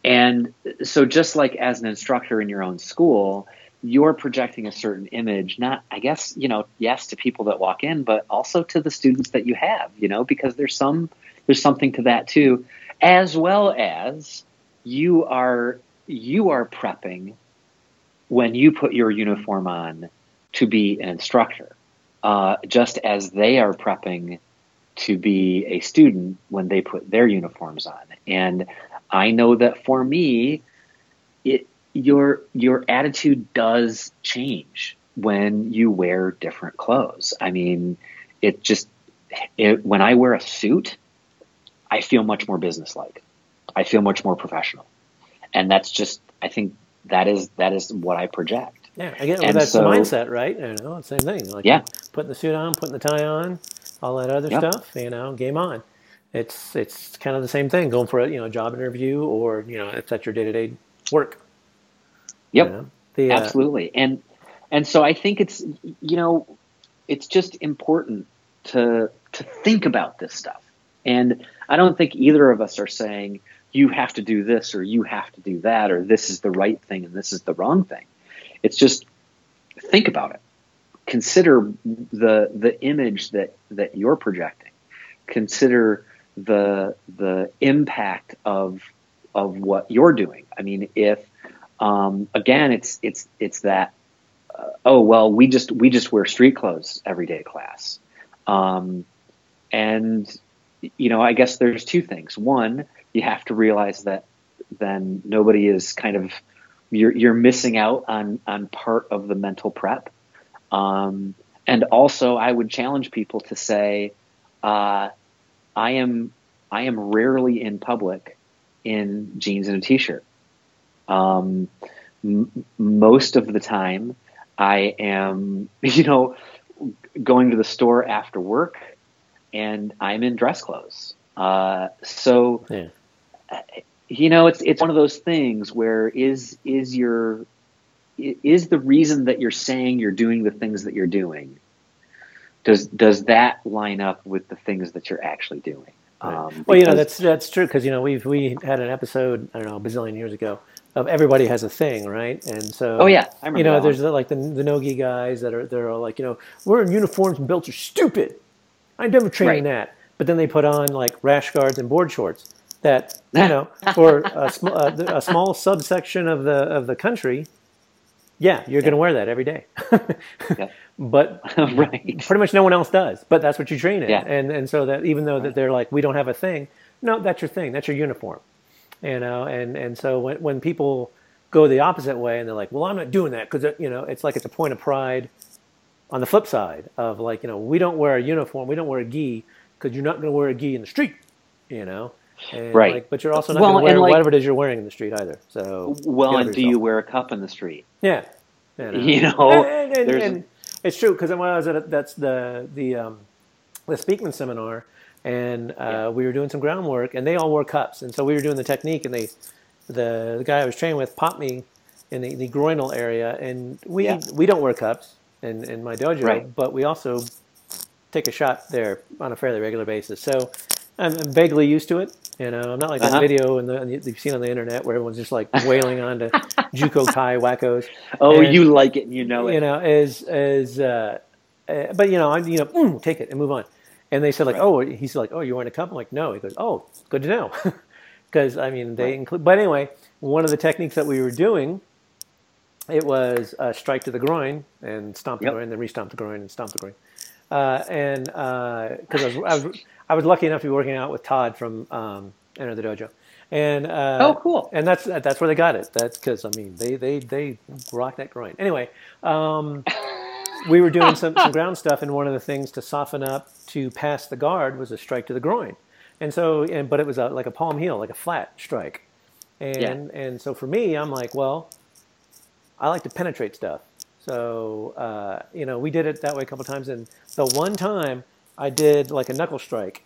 and so, just like as an instructor in your own school, you're projecting a certain image, not, I guess, you know, yes, to people that walk in, but also to the students that you have, you know, because there's some, there's something to that too, as well as you are, you are prepping when you put your uniform on to be an instructor uh, just as they are prepping to be a student when they put their uniforms on. And I know that for me, it your your attitude does change when you wear different clothes. I mean, it just it, when I wear a suit, I feel much more businesslike. I feel much more professional, and that's just I think that is that is what I project. Yeah, again, well, that's so, the mindset, right? You know, same thing. Like yeah. Putting the suit on, putting the tie on, all that other yep. stuff. You know, game on. It's it's kind of the same thing. Going for a you know job interview, or you know, it's at your day to day work. Yep, you know? the, uh, absolutely. And and so I think it's you know, it's just important to to think about this stuff. And I don't think either of us are saying you have to do this or you have to do that or this is the right thing and this is the wrong thing. It's just think about it. Consider the the image that that you're projecting. Consider the the impact of of what you're doing. I mean, if um, again, it's it's it's that. Uh, oh well, we just we just wear street clothes every day class, um, and you know, I guess there's two things. One, you have to realize that then nobody is kind of you're you're missing out on on part of the mental prep. Um, and also, I would challenge people to say, uh, I am I am rarely in public in jeans and a t-shirt. Um, m- most of the time, I am, you know, going to the store after work, and I'm in dress clothes. Uh, so, yeah. you know, it's it's one of those things where is is your is the reason that you're saying you're doing the things that you're doing does does that line up with the things that you're actually doing? Um, well, you know that's that's true because you know we've we had an episode I don't know a bazillion years ago of everybody has a thing, right? And so oh yeah, I remember you know there's the, like the the nogi guys that are they're all like you know wearing uniforms and belts are stupid. I never trained right. that, but then they put on like rash guards and board shorts that you know for a, sm- a, a small subsection of the of the country yeah, you're yeah. going to wear that every day. yeah. But right. pretty much no one else does. But that's what you train in. Yeah. And and so that even though right. that they're like we don't have a thing, no, that's your thing. That's your uniform. You know, and and so when when people go the opposite way and they're like, well, I'm not doing that because you know it's like it's a point of pride. On the flip side of like you know we don't wear a uniform, we don't wear a gi because you're not going to wear a gi in the street. You know. And right. Like, but you're also not well, going to wear like, whatever it is you're wearing in the street either. So well, and do you wear a cup in the street? Yeah. You know, you know and, and, and it's true because when I was at a, that's the the um, the Speakman seminar, and uh, yeah. we were doing some groundwork, and they all wore cups, and so we were doing the technique, and they the the guy I was training with popped me in the, the groinal area, and we yeah. we don't wear cups in in my dojo, right. but we also take a shot there on a fairly regular basis. So I'm, I'm vaguely used to it. You know, I'm not like uh-huh. that video and the, you've seen on the internet where everyone's just like wailing on to Juco Kai wackos. Oh, and, you like it, and you know it. You know, as as, uh, uh, but you know, I'm you know, mm, take it and move on. And they said like, right. oh, he's like, oh, you're wearing a cup. I'm like, no. He goes, oh, good to know, because I mean they right. include. But anyway, one of the techniques that we were doing, it was a strike to the groin and stomp the yep. groin, then re-stomp the groin and stomp the groin. Uh, and because uh, I was, I was I was lucky enough to be working out with Todd from um, Enter the Dojo, and uh, oh, cool. And that's that's where they got it. That's because I mean they they they rock that groin. Anyway, um, we were doing some, some ground stuff, and one of the things to soften up to pass the guard was a strike to the groin, and so and but it was a, like a palm heel, like a flat strike, and yeah. and so for me, I'm like, well, I like to penetrate stuff. So uh, you know, we did it that way a couple times, and the one time I did like a knuckle strike,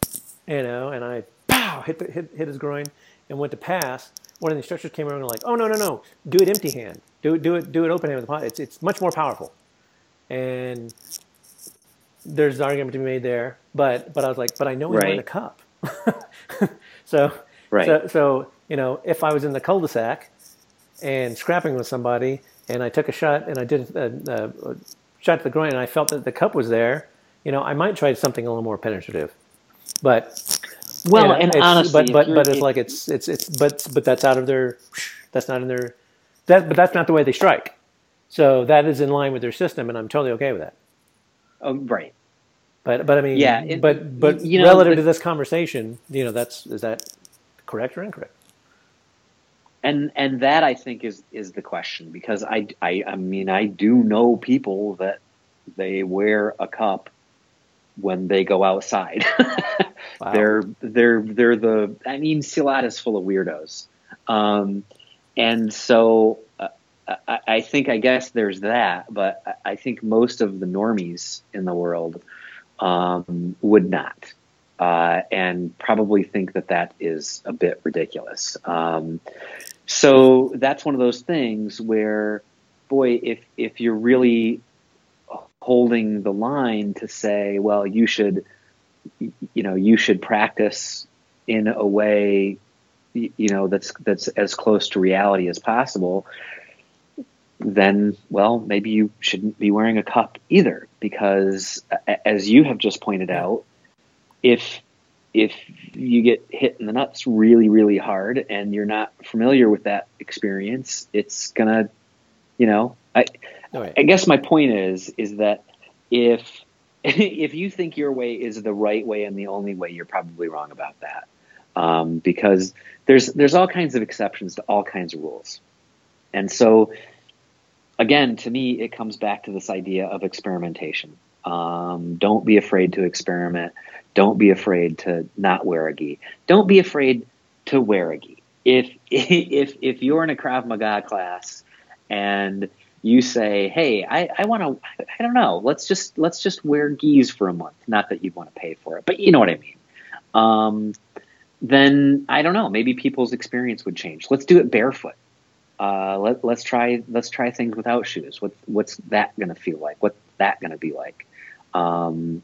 you know, and I pow hit, the, hit hit his groin and went to pass. One of the instructors came around and like, oh no no no, do it empty hand, do it do it do it open hand with the pot. It's it's much more powerful, and there's an argument to be made there. But but I was like, but I know he's right. in a cup, so right. so so you know if I was in the cul-de-sac and scrapping with somebody and I took a shot and I did a, a, a shot to the groin and I felt that the cup was there you know, I might try something a little more penetrative, but well, you know, and honestly, but but but it's like it's it's it's but but that's out of their that's not in their that but that's not the way they strike. So that is in line with their system, and I'm totally okay with that. Oh, right. But but I mean, yeah. It, but but you know, relative to this conversation, you know, that's is that correct or incorrect? And and that I think is is the question because I I I mean I do know people that they wear a cup when they go outside. wow. They're they're they're the I mean Silat is full of weirdos, um, and so uh, I, I, think I guess there's that, but I think most of the normies in the world um, would not. Uh, and probably think that that is a bit ridiculous. Um, so that's one of those things where, boy, if if you're really holding the line to say, well, you should, you know, you should practice in a way, you know, that's that's as close to reality as possible. Then, well, maybe you shouldn't be wearing a cup either, because as you have just pointed out, if if you get hit in the nuts really, really hard and you're not familiar with that experience, it's gonna, you know, I, right. I guess my point is is that if if you think your way is the right way and the only way, you're probably wrong about that. Um, because there's there's all kinds of exceptions to all kinds of rules, and so again, to me, it comes back to this idea of experimentation. Um, don't be afraid to experiment. Don't be afraid to not wear a gi. Don't be afraid to wear a gi. if if if you're in a Krav Maga class and you say, "Hey, I, I want to, I don't know, let's just let's just wear gis for a month." Not that you'd want to pay for it, but you know what I mean. Um, then I don't know. Maybe people's experience would change. Let's do it barefoot. Uh, let, let's try let's try things without shoes. What what's that going to feel like? What's that going to be like? Um,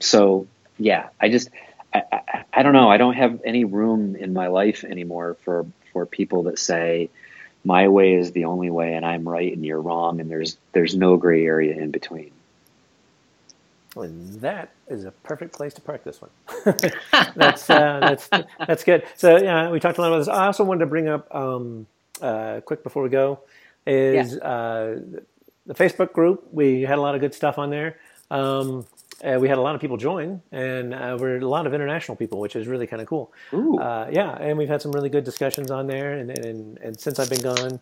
so yeah, I just I, I, I don't know. I don't have any room in my life anymore for for people that say my way is the only way and I'm right and you're wrong and there's there's no gray area in between. Well, that is a perfect place to park this one. that's uh, that's that's good. So yeah, we talked a lot about this. I also wanted to bring up um, uh, quick before we go is yeah. uh, the Facebook group. We had a lot of good stuff on there. Um, uh, we had a lot of people join, and uh, we're a lot of international people, which is really kind of cool. Uh, yeah, and we've had some really good discussions on there. And and, and since I've been gone,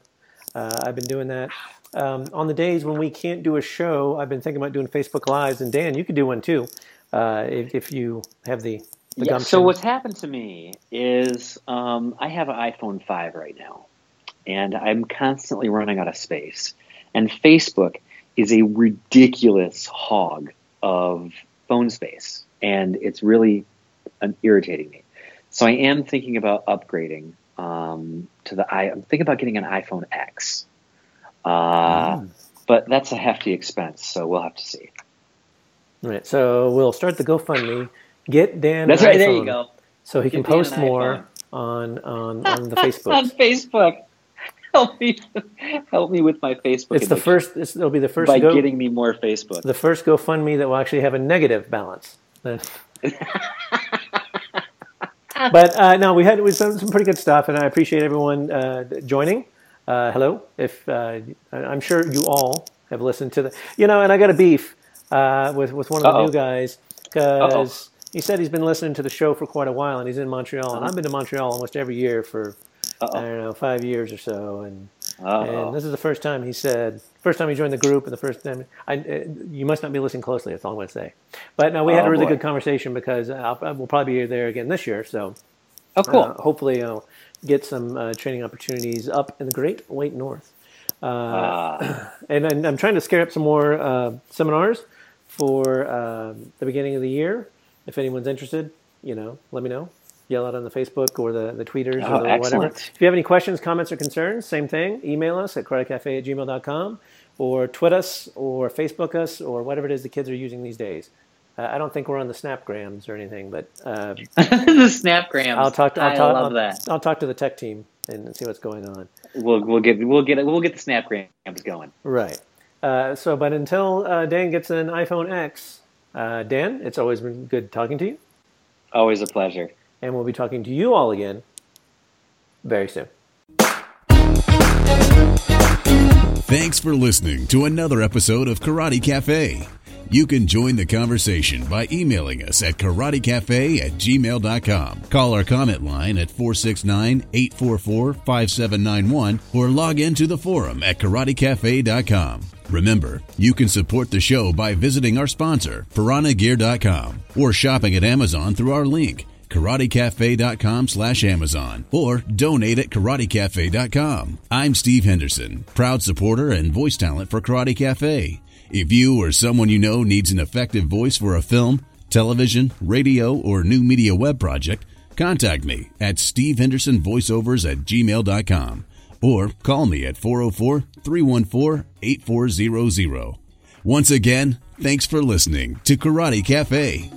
uh, I've been doing that. Um, on the days when we can't do a show, I've been thinking about doing Facebook Lives. And Dan, you could do one too, uh, if, if, you have the, the yeah, gumption. So what's happened to me is um, I have an iPhone 5 right now, and I'm constantly running out of space. And Facebook is a ridiculous hog of phone space, and it's really irritating me. So I am thinking about upgrading um, to the i. I'm thinking about getting an iPhone X, uh, mm. but that's a hefty expense, so we'll have to see. All right, so we'll start the GoFundMe. Get Dan. That's right. There you go. So he Get can post more on on on the Facebook. on Facebook help me, help me with my Facebook. It's the first. It's, it'll be the first by go, getting me more Facebook. The first GoFundMe that will actually have a negative balance. but uh, no, we had we some, some pretty good stuff, and I appreciate everyone uh, joining. Uh, hello, if uh, I'm sure you all have listened to the, you know, and I got a beef uh, with with one of the Uh-oh. new guys because he said he's been listening to the show for quite a while, and he's in Montreal, and I've been to Montreal almost every year for uh-oh. I don't know, five years or so, and Uh-oh. and this is the first time he said, first time he joined the group, and the first time I, uh, you must not be listening closely. That's all I'm going to say. But no, we had oh, a really boy. good conversation because I'll, we'll probably be there again this year. So, oh, cool. Uh, hopefully, I'll get some uh, training opportunities up in the Great White North. Uh, ah. and, and, I'm trying to scare up some more uh, seminars for the beginning of the year. If anyone's interested, you know, let me know yell out on the Facebook or the, the tweeters oh, or the whatever. If you have any questions, comments, or concerns, same thing. Email us at karatecafe at gmail.com or tweet us or Facebook us or whatever it is the kids are using these days. Uh, I don't think we're on the Snapgrams or anything, but uh, the Snapgrams. I'll talk. To, I'll I talk, love I'll, that. I'll talk to the tech team and see what's going on. We'll we'll get we'll get we'll get the Snapgrams going. Right. Uh, so, but until uh, Dan gets an iPhone X, uh, Dan, it's always been good talking to you. Always a pleasure and we'll be talking to you all again very soon. Thanks for listening to another episode of Karate Cafe. You can join the conversation by emailing us at karatecafe at gmail.com. Call our comment line at 469 844 5791 or log into the forum at karatecafe.com. Remember, you can support the show by visiting our sponsor, piranhagear.com, or shopping at Amazon through our link karatecafe.com slash Amazon or donate at karatecafe.com. I'm Steve Henderson, proud supporter and voice talent for Karate Cafe. If you or someone you know needs an effective voice for a film, television, radio, or new media web project, contact me at stevehendersonvoiceovers at gmail.com or call me at 404 314 8400. Once again, thanks for listening to Karate Cafe.